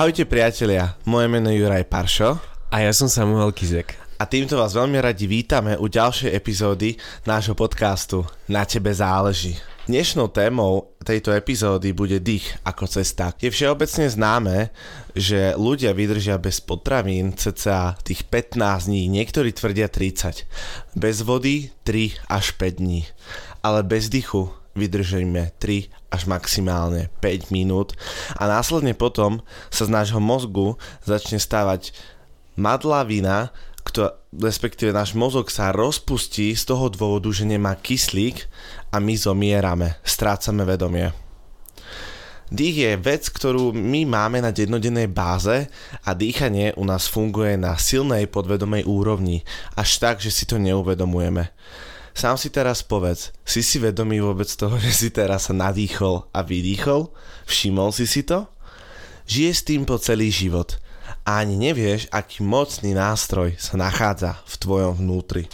Ahojte priatelia, moje meno je Juraj Paršo. A ja som Samuel Kizek. A týmto vás veľmi radi vítame u ďalšej epizódy nášho podcastu Na tebe záleží. Dnešnou témou tejto epizódy bude dých ako cesta. Je všeobecne známe, že ľudia vydržia bez potravín cca tých 15 dní, niektorí tvrdia 30. Bez vody 3 až 5 dní. Ale bez dychu vydržíme 3 až maximálne 5 minút a následne potom sa z nášho mozgu začne stávať madlavina, kto, respektíve náš mozog sa rozpustí z toho dôvodu, že nemá kyslík a my zomierame, strácame vedomie. Dých je vec, ktorú my máme na dennodennej báze a dýchanie u nás funguje na silnej podvedomej úrovni, až tak, že si to neuvedomujeme. Sám si teraz povedz, si si vedomý vôbec toho, že si teraz sa nadýchol a vydýchol? Všimol si si to? Žije s tým po celý život a ani nevieš, aký mocný nástroj sa nachádza v tvojom vnútri.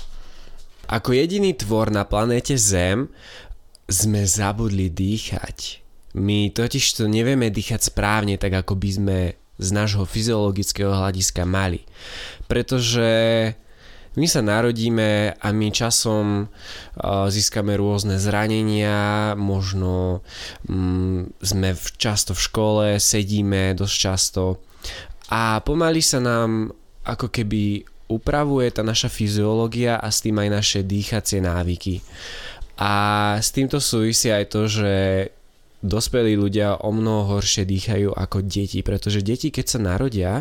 Ako jediný tvor na planéte Zem sme zabudli dýchať. My totiž to nevieme dýchať správne, tak ako by sme z nášho fyziologického hľadiska mali. Pretože my sa narodíme a my časom uh, získame rôzne zranenia, možno um, sme často v škole, sedíme dosť často a pomaly sa nám ako keby upravuje tá naša fyziológia a s tým aj naše dýchacie návyky. A s týmto súvisí aj to, že dospelí ľudia o mnoho horšie dýchajú ako deti, pretože deti keď sa narodia,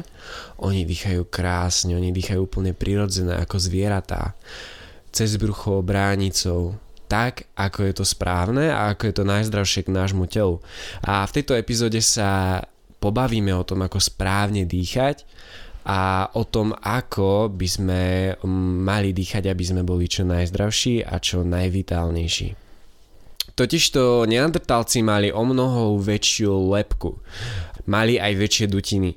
oni dýchajú krásne, oni dýchajú úplne prirodzené ako zvieratá. Cez brucho, bránicou, tak, ako je to správne a ako je to najzdravšie k nášmu telu. A v tejto epizóde sa pobavíme o tom, ako správne dýchať a o tom, ako by sme mm, mali dýchať, aby sme boli čo najzdravší a čo najvitálnejší. Totižto neandertálci mali o mnoho väčšiu lepku. Mali aj väčšie dutiny.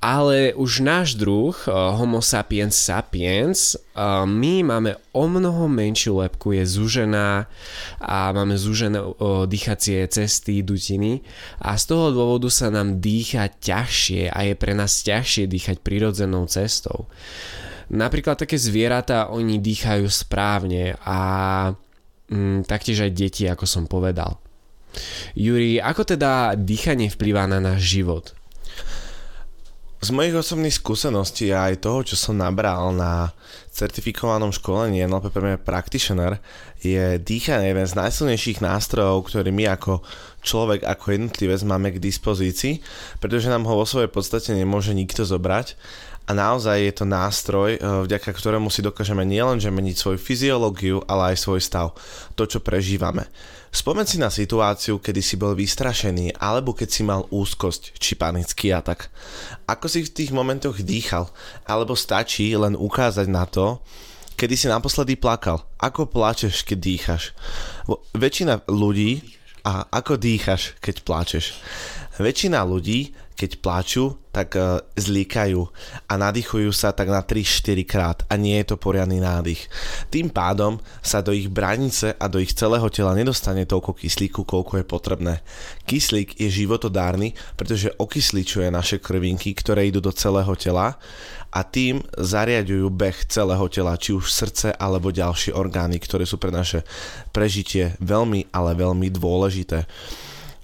Ale už náš druh, eh, Homo sapiens sapiens, eh, my máme o mnoho menšiu lepku, je zúžená a máme zúžené eh, dýchacie cesty, dutiny a z toho dôvodu sa nám dýcha ťažšie a je pre nás ťažšie dýchať prirodzenou cestou. Napríklad také zvieratá, oni dýchajú správne a mm, taktiež aj deti, ako som povedal. Juri, ako teda dýchanie vplýva na náš život? Z mojich osobných skúseností a aj toho, čo som nabral na certifikovanom školení NLP Practitioner, je dýchanie jeden z najsilnejších nástrojov, ktorý my ako človek, ako jednotlivec máme k dispozícii, pretože nám ho vo svojej podstate nemôže nikto zobrať a naozaj je to nástroj, eh, vďaka ktorému si dokážeme nielenže meniť svoju fyziológiu, ale aj svoj stav, to čo prežívame. Spomeň si na situáciu, kedy si bol vystrašený alebo keď si mal úzkosť či panický atak. Ako si v tých momentoch dýchal? Alebo stačí len ukázať na to, kedy si naposledy plakal. Ako plačeš, keď dýchaš? Väčšina ľudí... A ako dýchaš, keď plačeš? Väčšina ľudí keď plačú, tak uh, zlíkajú a nadýchujú sa tak na 3-4 krát a nie je to poriadny nádych. Tým pádom sa do ich branice a do ich celého tela nedostane toľko kyslíku, koľko je potrebné. Kyslík je životodárny, pretože okysličuje naše krvinky, ktoré idú do celého tela a tým zariadujú beh celého tela, či už srdce alebo ďalšie orgány, ktoré sú pre naše prežitie veľmi, ale veľmi dôležité.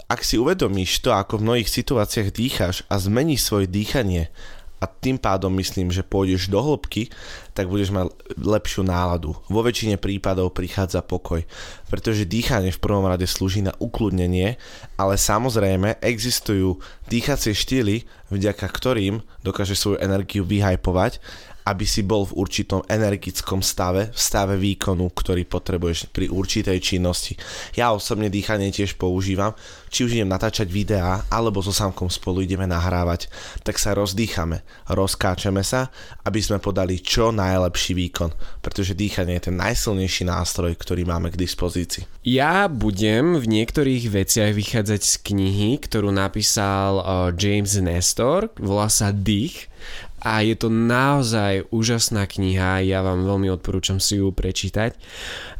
Ak si uvedomíš to, ako v mnohých situáciách dýcháš a zmeníš svoje dýchanie a tým pádom myslím, že pôjdeš do hĺbky, tak budeš mať lepšiu náladu. Vo väčšine prípadov prichádza pokoj, pretože dýchanie v prvom rade slúži na ukludnenie, ale samozrejme existujú dýchacie štýly, vďaka ktorým dokáže svoju energiu vyhajpovať aby si bol v určitom energickom stave, v stave výkonu, ktorý potrebuješ pri určitej činnosti. Ja osobne dýchanie tiež používam, či už idem natáčať videá, alebo so samkom spolu ideme nahrávať, tak sa rozdýchame, rozkáčeme sa, aby sme podali čo najlepší výkon, pretože dýchanie je ten najsilnejší nástroj, ktorý máme k dispozícii. Ja budem v niektorých veciach vychádzať z knihy, ktorú napísal uh, James Nestor, volá sa Dých a je to naozaj úžasná kniha, ja vám veľmi odporúčam si ju prečítať.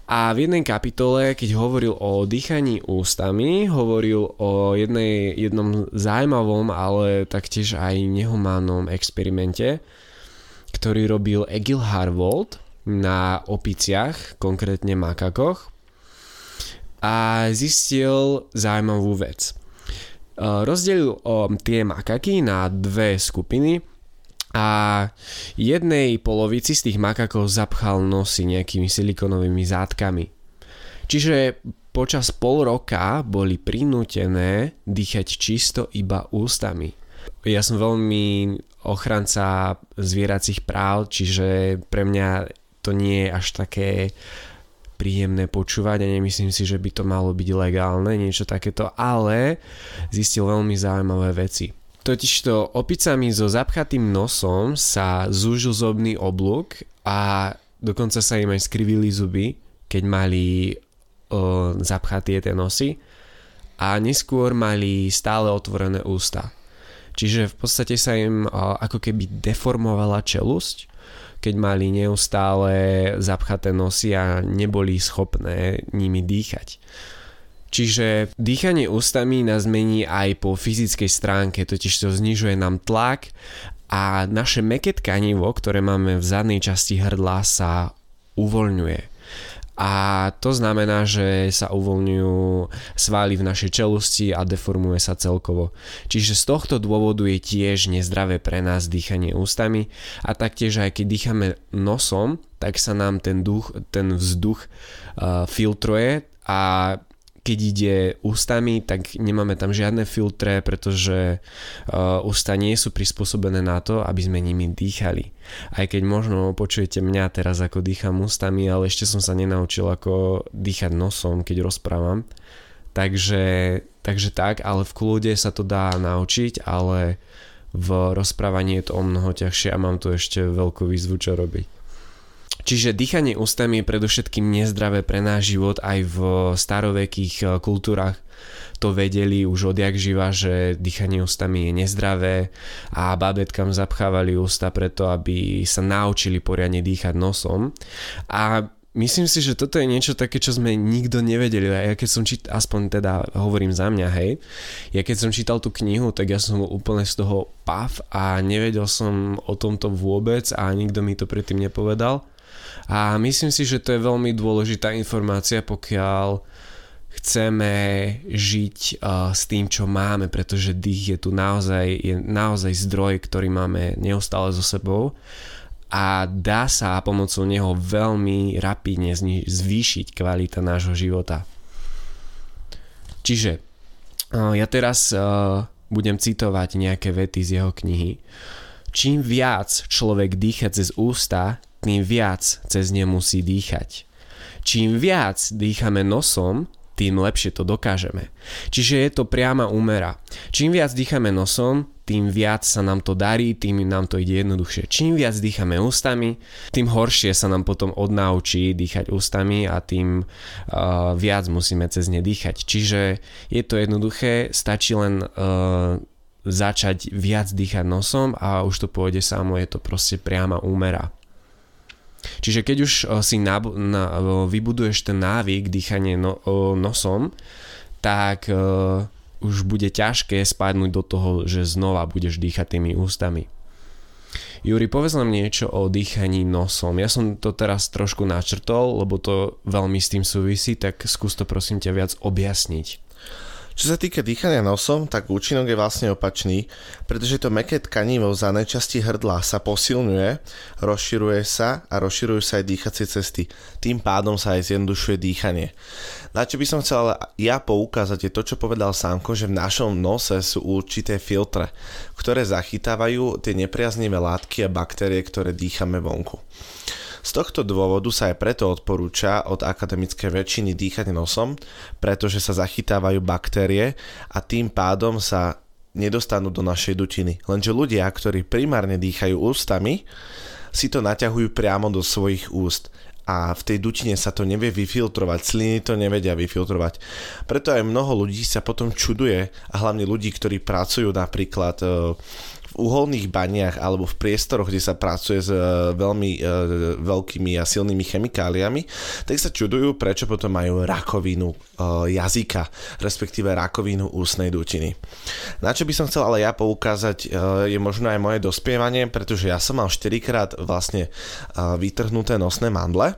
A v jednej kapitole, keď hovoril o dýchaní ústami, hovoril o jednej, jednom zaujímavom, ale taktiež aj nehumánnom experimente, ktorý robil Egil Harvold na opiciach, konkrétne makakoch a zistil zaujímavú vec. Rozdelil tie makaky na dve skupiny a jednej polovici z tých makakov zapchal nosy nejakými silikonovými zátkami. Čiže počas pol roka boli prinútené dýchať čisto iba ústami. Ja som veľmi ochranca zvieracích práv, čiže pre mňa to nie je až také príjemné počúvať a nemyslím si, že by to malo byť legálne, niečo takéto, ale zistil veľmi zaujímavé veci. Totižto opicami so zapchatým nosom sa zúžil zobný oblúk a dokonca sa im aj skrivili zuby, keď mali o, zapchaté tie nosy a neskôr mali stále otvorené ústa. Čiže v podstate sa im o, ako keby deformovala čelusť, keď mali neustále zapchaté nosy a neboli schopné nimi dýchať. Čiže dýchanie ústami nás mení aj po fyzickej stránke, totiž to znižuje nám tlak a naše meké tkanivo, ktoré máme v zadnej časti hrdla sa uvoľňuje. A to znamená, že sa uvoľňujú svaly v našej čelusti a deformuje sa celkovo. Čiže z tohto dôvodu je tiež nezdravé pre nás dýchanie ústami a taktiež aj keď dýchame nosom, tak sa nám ten, duch, ten vzduch uh, filtruje a keď ide ústami, tak nemáme tam žiadne filtre, pretože uh, ústa nie sú prispôsobené na to, aby sme nimi dýchali. Aj keď možno počujete mňa teraz ako dýcham ústami, ale ešte som sa nenaučil ako dýchať nosom, keď rozprávam. Takže, takže tak, ale v kľude sa to dá naučiť, ale v rozprávaní je to o mnoho ťažšie a mám tu ešte veľkú výzvu, čo robiť. Čiže dýchanie ústami je predovšetkým nezdravé pre náš život aj v starovekých eh, kultúrach to vedeli už odjak živa, že dýchanie ústami je nezdravé a babetkám zapchávali ústa preto, aby sa naučili poriadne dýchať nosom. A myslím si, že toto je niečo také, čo sme nikto nevedeli. A ja keď som čítal, aspoň teda hovorím za mňa, hej, ja keď som čítal tú knihu, tak ja som úplne z toho pav a nevedel som o tomto vôbec a nikto mi to predtým nepovedal. A myslím si, že to je veľmi dôležitá informácia, pokiaľ chceme žiť uh, s tým, čo máme, pretože dých je tu naozaj, je naozaj zdroj, ktorý máme neustále so sebou a dá sa pomocou neho veľmi rapidne zvýšiť kvalita nášho života. Čiže uh, ja teraz uh, budem citovať nejaké vety z jeho knihy. Čím viac človek dýcha cez ústa, tým viac cez ne musí dýchať. Čím viac dýchame nosom, tým lepšie to dokážeme. Čiže je to priama úmera. Čím viac dýchame nosom, tým viac sa nám to darí, tým nám to ide jednoduchšie. Čím viac dýchame ústami, tým horšie sa nám potom odnaučí dýchať ústami a tým uh, viac musíme cez ne dýchať. Čiže je to jednoduché, stačí len uh, začať viac dýchať nosom a už to pôjde samo, je to proste priama úmera. Čiže keď už eh, si na, na, vybuduješ ten návyk dýchanie no, nosom, tak uh, už bude ťažké spadnúť do toho, že znova budeš dýchať tými ústami. Juri, povedz nám niečo o dýchaní nosom. Ja som to teraz trošku načrtol, lebo to veľmi s tým súvisí, tak skús to prosím ťa viac objasniť. Čo sa týka dýchania nosom, tak účinok je vlastne opačný, pretože to meké tkanivo za najčasti hrdla sa posilňuje, rozširuje sa a rozširujú sa aj dýchacie cesty. Tým pádom sa aj zjednodušuje dýchanie. Na čo by som chcel ja poukázať je to, čo povedal Sámko, že v našom nose sú určité filtre, ktoré zachytávajú tie nepriaznivé látky a baktérie, ktoré dýchame vonku. Z tohto dôvodu sa aj preto odporúča od akademickej väčšiny dýchať nosom, pretože sa zachytávajú baktérie a tým pádom sa nedostanú do našej dutiny. Lenže ľudia, ktorí primárne dýchajú ústami, si to naťahujú priamo do svojich úst a v tej dutine sa to nevie vyfiltrovať, sliny to nevedia vyfiltrovať. Preto aj mnoho ľudí sa potom čuduje a hlavne ľudí, ktorí pracujú napríklad e, uholných baniach alebo v priestoroch, kde sa pracuje s uh, veľmi uh, veľkými a silnými chemikáliami, tak sa čudujú, prečo potom majú rakovinu uh, jazyka, respektíve rakovinu ústnej dutiny. Na čo by som chcel ale ja poukázať, je možno aj moje dospievanie, pretože ja som mal 4 krát vlastne vytrhnuté nosné mandle,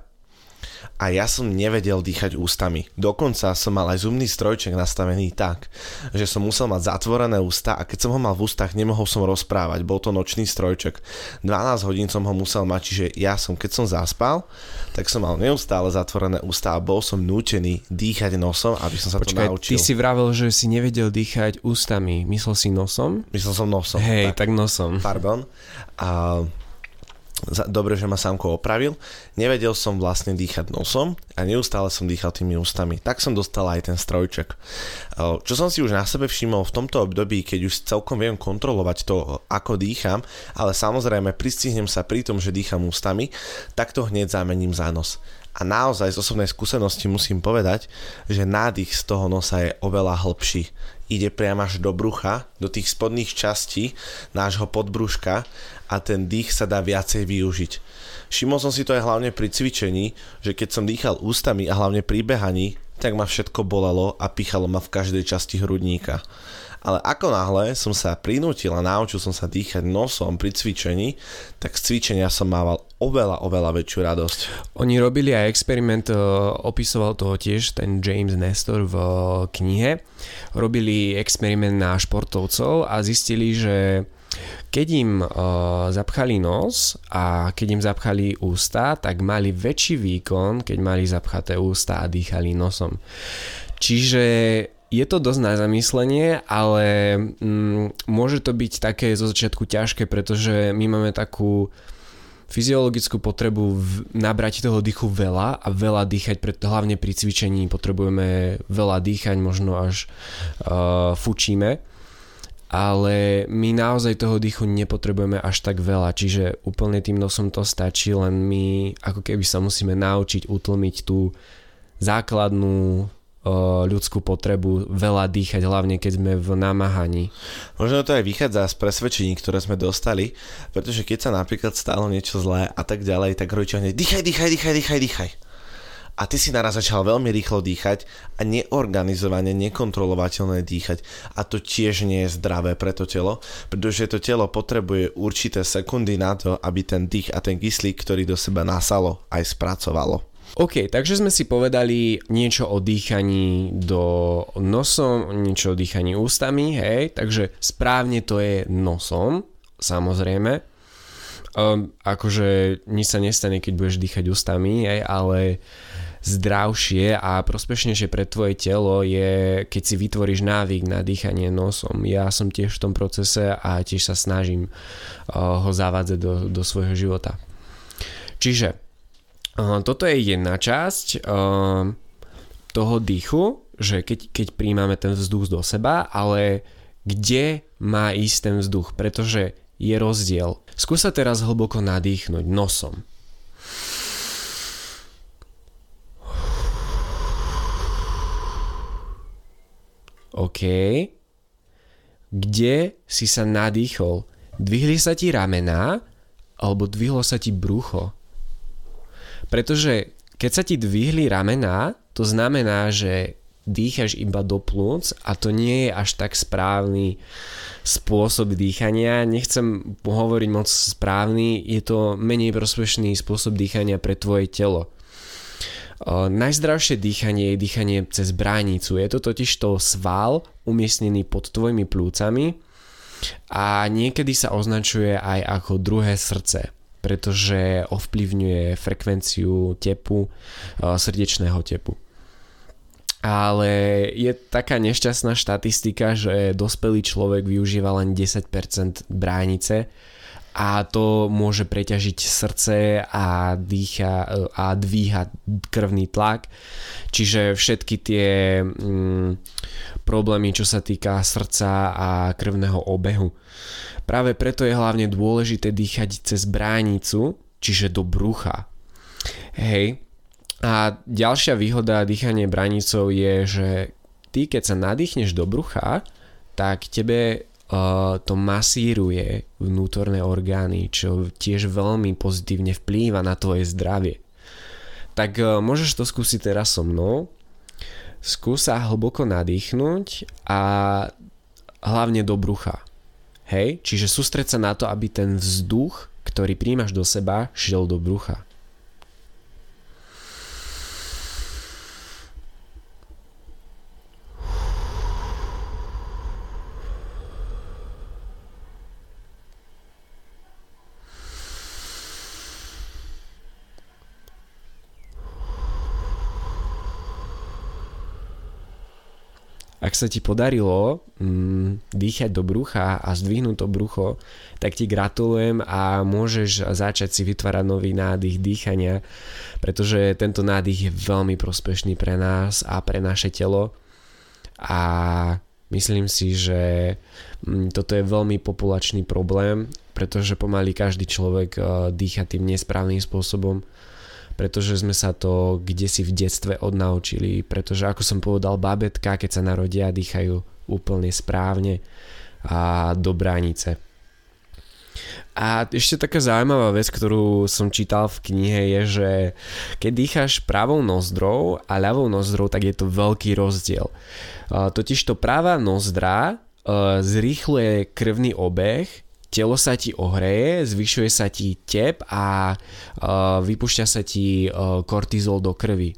a ja som nevedel dýchať ústami. Dokonca som mal aj zumný strojček nastavený tak, že som musel mať zatvorené ústa a keď som ho mal v ústach, nemohol som rozprávať. Bol to nočný strojček. 12 hodín som ho musel mať, čiže ja som, keď som zaspal, tak som mal neustále zatvorené ústa a bol som nútený dýchať nosom, aby som sa Počkaj, to naučil. ty si vravel, že si nevedel dýchať ústami. Myslel si nosom? Myslel som nosom. Hej, tak, tak nosom. Pardon. A dobre, že ma Samko opravil, nevedel som vlastne dýchať nosom a neustále som dýchal tými ústami. Tak som dostal aj ten strojček. Čo som si už na sebe všimol v tomto období, keď už celkom viem kontrolovať to, ako dýcham, ale samozrejme pristihnem sa pri tom, že dýcham ústami, tak to hneď zamením za nos. A naozaj z osobnej skúsenosti musím povedať, že nádych z toho nosa je oveľa hlbší. Ide priamo až do brucha, do tých spodných častí nášho podbruška a ten dých sa dá viacej využiť. Všimol som si to aj hlavne pri cvičení, že keď som dýchal ústami a hlavne pri behaní, tak ma všetko bolelo a pichalo ma v každej časti hrudníka. Ale ako náhle som sa prinútil a naučil som sa dýchať nosom pri cvičení, tak z cvičenia som mával oveľa, oveľa väčšiu radosť. Oni robili aj experiment, e, opisoval toho tiež ten James Nestor v e, knihe. Robili experiment na športovcov a zistili, že keď im uh, zapchali nos a keď im zapchali ústa, tak mali väčší výkon, keď mali zapchaté ústa a dýchali nosom. Čiže je to dosť na zamyslenie, ale mm, môže to byť také zo začiatku ťažké, pretože my máme takú fyziologickú potrebu v, nabrať toho dýchu veľa a veľa dýchať, preto hlavne pri cvičení potrebujeme veľa dýchať, možno až uh, fučíme ale my naozaj toho dýchu nepotrebujeme až tak veľa, čiže úplne tým nosom to stačí, len my ako keby sa musíme naučiť utlmiť tú základnú ľudskú potrebu veľa dýchať, hlavne keď sme v namáhaní. Možno to aj vychádza z presvedčení, ktoré sme dostali, pretože keď sa napríklad stalo niečo zlé a tak ďalej, tak rodičia hneď dýchaj, dýchaj, dýchaj, dýchaj, dýchaj a ty si naraz začal veľmi rýchlo dýchať a neorganizovane, nekontrolovateľné dýchať a to tiež nie je zdravé pre to telo, pretože to telo potrebuje určité sekundy na to, aby ten dých a ten kyslík, ktorý do seba nasalo, aj spracovalo. OK, takže sme si povedali niečo o dýchaní do nosom, niečo o dýchaní ústami, hej, takže správne to je nosom, samozrejme. Um, akože nič sa nestane, keď budeš dýchať ústami, hej, ale zdravšie a prospešnejšie pre tvoje telo je, keď si vytvoríš návyk na dýchanie nosom. Ja som tiež v tom procese a tiež sa snažím uh, ho zavádzať do, do svojho života. Čiže uh, toto je jedna časť uh, toho dýchu, že keď, keď príjmame ten vzduch do seba, ale kde má ísť ten vzduch, pretože je rozdiel. Skúsa teraz hlboko nadýchnuť nosom. OK. Kde si sa nadýchol? Dvihli sa ti ramená alebo dvihlo sa ti brucho? Pretože keď sa ti dvihli ramená, to znamená, že dýchaš iba do plúc a to nie je až tak správny spôsob dýchania. Nechcem hovoriť moc správny, je to menej prospešný spôsob dýchania pre tvoje telo. Najzdravšie dýchanie je dýchanie cez bránicu. Je to totiž to sval umiestnený pod tvojimi plúcami a niekedy sa označuje aj ako druhé srdce pretože ovplyvňuje frekvenciu tepu, srdečného tepu. Ale je taká nešťastná štatistika, že dospelý človek využíva len 10% bránice a to môže preťažiť srdce a dýcha a dvíha krvný tlak. Čiže všetky tie mm, problémy, čo sa týka srdca a krvného obehu. Práve preto je hlavne dôležité dýchať cez bránicu, čiže do brucha. Hej. A ďalšia výhoda dýchania bránicou je, že ty keď sa nadýchneš do brucha, tak tebe to masíruje vnútorné orgány, čo tiež veľmi pozitívne vplýva na tvoje zdravie. Tak uh, môžeš to skúsiť teraz so mnou. Skúsa hlboko nadýchnuť a hlavne do brucha. Hej, čiže sústreť sa na to, aby ten vzduch, ktorý príjmaš do seba, šiel do brucha. Ak sa ti podarilo mm, dýchať do brucha a zdvihnúť to brucho, tak ti gratulujem a môžeš začať si vytvárať nový nádych dýchania, pretože tento nádych je veľmi prospešný pre nás a pre naše telo. A myslím si, že mm, toto je veľmi populačný problém, pretože pomaly každý človek eh, dýcha tým nesprávnym spôsobom pretože sme sa to kde si v detstve odnaučili, pretože ako som povedal, babetka, keď sa narodia, dýchajú úplne správne a do bránice. A ešte taká zaujímavá vec, ktorú som čítal v knihe je, že keď dýcháš pravou nozdrou a ľavou nozdrou, tak je to veľký rozdiel. Totiž to práva nozdra zrýchluje krvný obeh telo sa ti ohreje, zvyšuje sa ti tep a uh, vypúšťa sa ti uh, kortizol do krvi.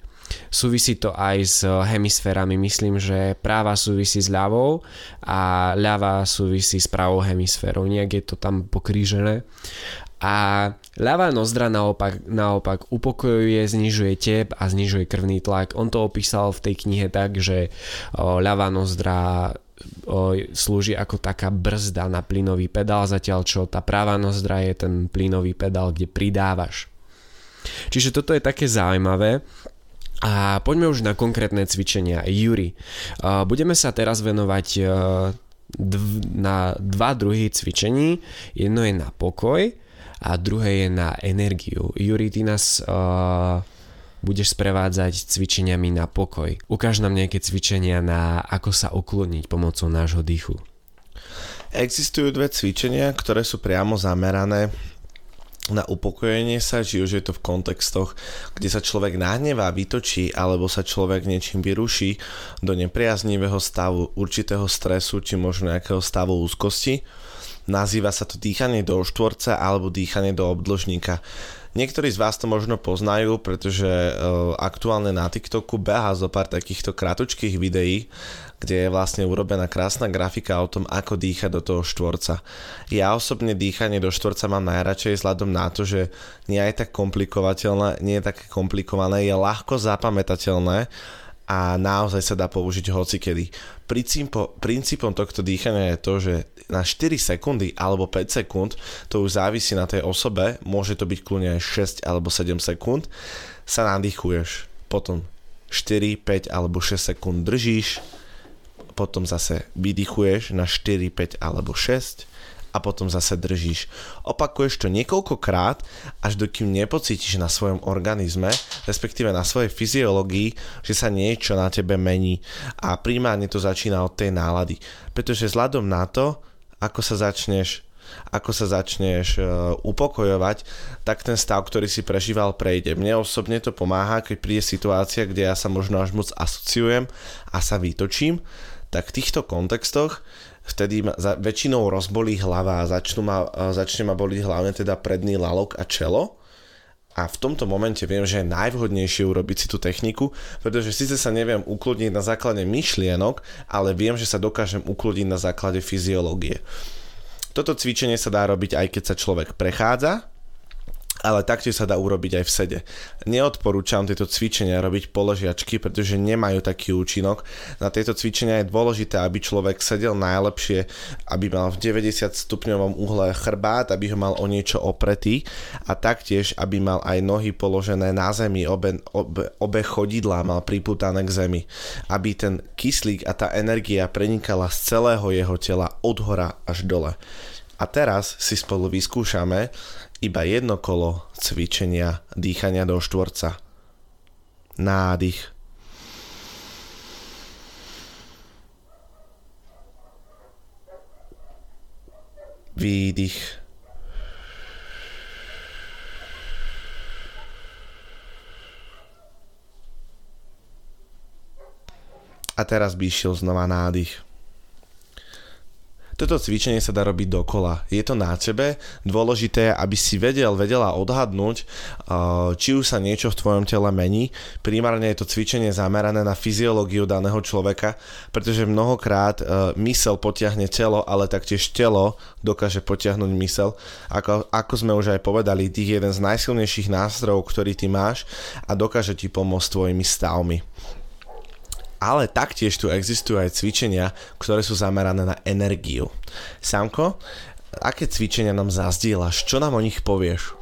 Súvisí to aj s hemisférami, myslím, že práva súvisí s ľavou a ľava súvisí s pravou hemisférou, nejak je to tam pokrížené. A ľavá nozdra naopak, naopak upokojuje, znižuje tep a znižuje krvný tlak. On to opísal v tej knihe tak, že o, ľavá nozdra slúži ako taká brzda na plynový pedál, zatiaľ čo tá práva nozdra je ten plynový pedál, kde pridávaš. Čiže toto je také zaujímavé. A poďme už na konkrétne cvičenia. Juri, budeme sa teraz venovať na dva druhy cvičení. Jedno je na pokoj a druhé je na energiu. Juri, ty nás budeš sprevádzať cvičeniami na pokoj. Ukáž nám nejaké cvičenia na ako sa ukloniť pomocou nášho dýchu. Existujú dve cvičenia, ktoré sú priamo zamerané na upokojenie sa, či už je to v kontextoch, kde sa človek nahnevá, vytočí, alebo sa človek niečím vyruší do nepriaznivého stavu, určitého stresu, či možno nejakého stavu úzkosti. Nazýva sa to dýchanie do štvorca alebo dýchanie do obdĺžníka. Niektorí z vás to možno poznajú, pretože uh, aktuálne na TikToku beha zo pár takýchto kratučkých videí, kde je vlastne urobená krásna grafika o tom, ako dýchať do toho štvorca. Ja osobne dýchanie do štvorca mám najradšej vzhľadom na to, že nie je tak komplikovateľné, nie je také komplikované, je ľahko zapamätateľné a naozaj sa dá použiť hocikedy. Princípo, princípom tohto dýchania je to, že na 4 sekundy alebo 5 sekúnd, to už závisí na tej osobe, môže to byť kľudne aj 6 alebo 7 sekúnd, sa nadýchuješ. Potom 4, 5 alebo 6 sekúnd držíš, potom zase vydychuješ na 4, 5 alebo 6 a potom zase držíš. Opakuješ to niekoľkokrát, až dokým nepocítiš na svojom organizme, respektíve na svojej fyziológii, že sa niečo na tebe mení. A primárne to začína od tej nálady. Pretože vzhľadom na to, ako sa začneš ako sa začneš uh, upokojovať, tak ten stav, ktorý si prežíval, prejde. Mne osobne to pomáha, keď príde situácia, kde ja sa možno až moc asociujem a sa vytočím, tak v týchto kontextoch vtedy ma za, väčšinou rozbolí hlava a začnú ma, začne ma boliť hlavne teda predný lalok a čelo. A v tomto momente viem, že je najvhodnejšie urobiť si tú techniku, pretože síce sa neviem ukludniť na základe myšlienok, ale viem, že sa dokážem ukludniť na základe fyziológie. Toto cvičenie sa dá robiť aj keď sa človek prechádza, ale taktiež sa dá urobiť aj v sede. Neodporúčam tieto cvičenia robiť položiačky, pretože nemajú taký účinok. Na tieto cvičenia je dôležité, aby človek sedel najlepšie, aby mal v 90 stupňovom uhle chrbát, aby ho mal o niečo opretý a taktiež, aby mal aj nohy položené na zemi, obe, obe, obe chodidlá mal priputané k zemi, aby ten kyslík a tá energia prenikala z celého jeho tela od hora až dole. A teraz si spolu vyskúšame, iba jedno kolo cvičenia dýchania do štvorca. Nádych. výdych. A teraz by išiel znova nádych. Toto cvičenie sa dá robiť dokola. Je to na tebe, dôležité, aby si vedel, vedela odhadnúť, či už sa niečo v tvojom tele mení. Primárne je to cvičenie zamerané na fyziológiu daného človeka, pretože mnohokrát mysel potiahne telo, ale taktiež telo dokáže potiahnuť mysel. Ako, ako sme už aj povedali, tých je jeden z najsilnejších nástrojov, ktorý ty máš a dokáže ti pomôcť tvojimi stavmi ale taktiež tu existujú aj cvičenia, ktoré sú zamerané na energiu. Samko, aké cvičenia nám zazdieľaš? Čo nám o nich povieš?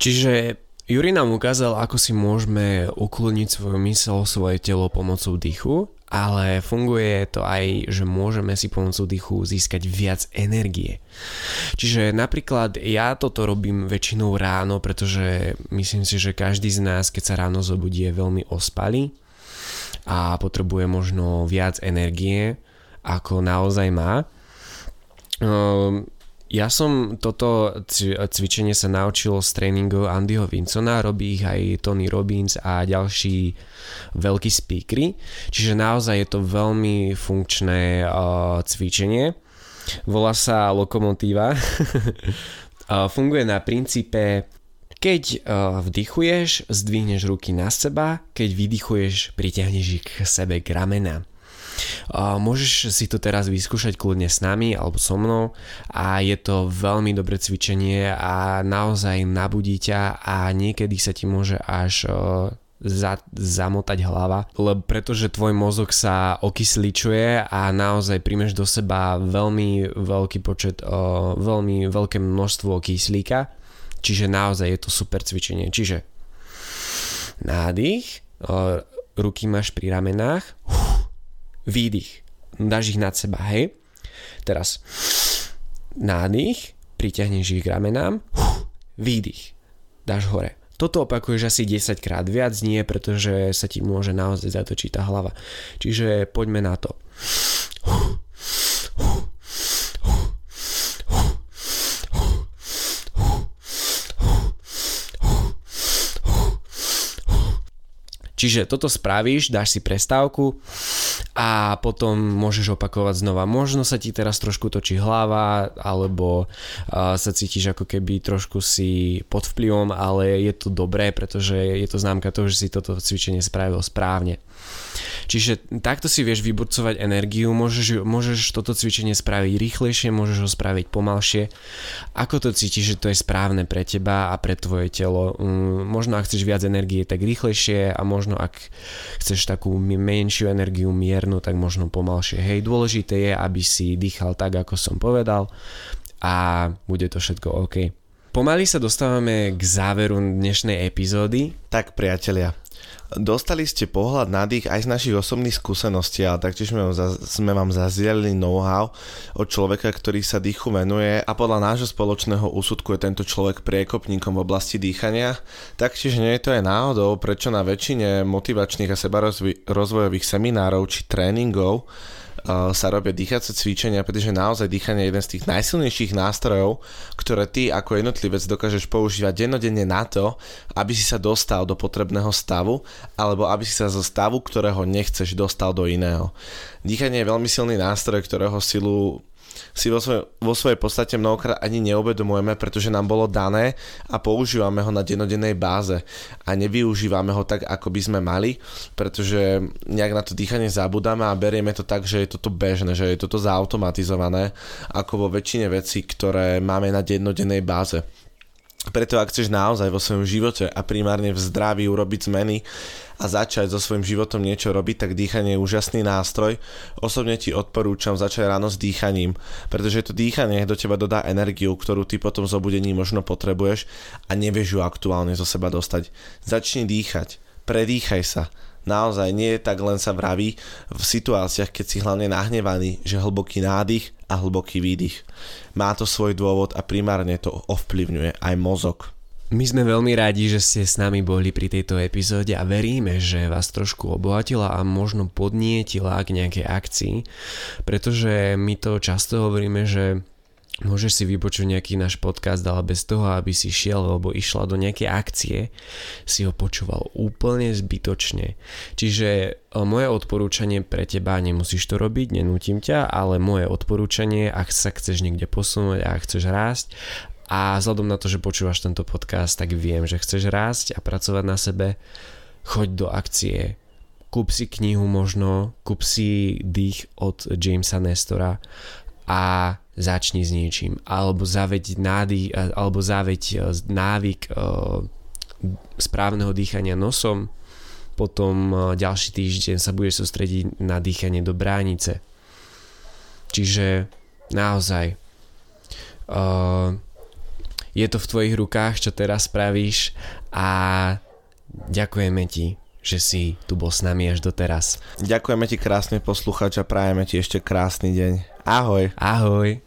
Čiže Juri nám ukázal, ako si môžeme ukloniť svoju mysel, svoje telo pomocou dýchu, ale funguje to aj, že môžeme si pomocou dýchu získať viac energie. Čiže napríklad ja toto robím väčšinou ráno, pretože myslím si, že každý z nás, keď sa ráno zobudí, je veľmi ospalý a potrebuje možno viac energie, ako naozaj má. Ehm, ja som toto cvičenie sa naučil z tréningov Andyho Vincona, robí ich aj Tony Robbins a ďalší veľkí speakery, čiže naozaj je to veľmi funkčné cvičenie. Volá sa Lokomotíva. Funguje na princípe keď uh, vdychuješ, zdvihneš ruky na seba, keď vydychuješ, pritiahneš ich k sebe k ramena. Uh, môžeš si to teraz vyskúšať kľudne s nami alebo so mnou a je to veľmi dobré cvičenie a naozaj nabudí ťa a niekedy sa ti môže až uh, za, zamotať hlava, lebo pretože tvoj mozog sa okysličuje a naozaj príjmeš do seba veľmi veľký počet, veľmi veľké množstvo kyslíka Čiže naozaj je to super cvičenie. Čiže nádych, ruky máš pri ramenách, výdych, dáš ich nad seba, hej. Teraz nádych, priťahneš ich k ramenám, výdych, dáš hore. Toto opakuješ asi 10 krát, viac nie, pretože sa ti môže naozaj zatočiť tá hlava. Čiže poďme na to. Čiže toto spravíš, dáš si prestávku a potom môžeš opakovať znova. Možno sa ti teraz trošku točí hlava alebo uh, sa cítiš ako keby trošku si pod vplyvom, ale je to dobré, pretože je to známka toho, že si toto cvičenie spravil správne. Čiže takto si vieš vyburcovať energiu, môžeš, môžeš toto cvičenie spraviť rýchlejšie, môžeš ho spraviť pomalšie. Ako to cítiš, že to je správne pre teba a pre tvoje telo? Mm, možno ak chceš viac energie, tak rýchlejšie a možno ak chceš takú menšiu energiu miernu, tak možno pomalšie. Hej, dôležité je, aby si dýchal tak, ako som povedal a bude to všetko OK. Pomaly sa dostávame k záveru dnešnej epizódy. Tak priatelia, Dostali ste pohľad na dých aj z našich osobných skúseností, ale taktiež sme vám zazdieľali know-how od človeka, ktorý sa dýchu venuje a podľa nášho spoločného úsudku je tento človek priekopníkom v oblasti dýchania. Taktiež nie je to aj náhodou, prečo na väčšine motivačných a sebarozvojových seminárov či tréningov sa robia dýchacie cvičenia, pretože naozaj dýchanie je jeden z tých najsilnejších nástrojov, ktoré ty ako jednotlivec dokážeš používať dennodenne na to, aby si sa dostal do potrebného stavu, alebo aby si sa zo stavu, ktorého nechceš, dostal do iného. Dýchanie je veľmi silný nástroj, ktorého silu si vo, svoj, vo svojej podstate mnohokrát ani neuvedomujeme, pretože nám bolo dané a používame ho na denodennej báze a nevyužívame ho tak, ako by sme mali, pretože nejak na to dýchanie zabudáme a berieme to tak, že je toto bežné, že je toto zautomatizované, ako vo väčšine vecí, ktoré máme na dennodennej báze. Preto ak chceš naozaj vo svojom živote a primárne v zdraví urobiť zmeny, a začať so svojím životom niečo robiť, tak dýchanie je úžasný nástroj. Osobne ti odporúčam začať ráno s dýchaním, pretože to dýchanie do teba dodá energiu, ktorú ty potom z obudení možno potrebuješ a nevieš ju aktuálne zo seba dostať. Začni dýchať, predýchaj sa, naozaj nie tak len sa vraví v situáciách, keď si hlavne nahnevaný, že hlboký nádych a hlboký výdych. Má to svoj dôvod a primárne to ovplyvňuje aj mozog. My sme veľmi radi, že ste s nami boli pri tejto epizóde a veríme, že vás trošku obohatila a možno podnietila k nejakej akcii, pretože my to často hovoríme, že môžeš si vypočuť nejaký náš podcast, ale bez toho, aby si šiel alebo išla do nejakej akcie, si ho počúval úplne zbytočne. Čiže e, moje odporúčanie pre teba, nemusíš to robiť, nenútim ťa, ale moje odporúčanie, ak sa chceš niekde posunúť a chceš rásť a vzhľadom na to, že počúvaš tento podcast, tak viem, že chceš rásť a pracovať na sebe, choď do akcie, kúp si knihu možno, kúp si dých od Jamesa Nestora a začni s niečím. Alebo zaveď nádych, alebo zaveď e, návyk e, správneho dýchania nosom, potom e, ďalší týždeň sa budeš sústrediť na dýchanie do bránice. Čiže naozaj je to v tvojich rukách, čo teraz spravíš a ďakujeme ti, že si tu bol s nami až doteraz. Ďakujeme ti krásne posluchač a prajeme ti ešte krásny deň. Ahoj. Ahoj.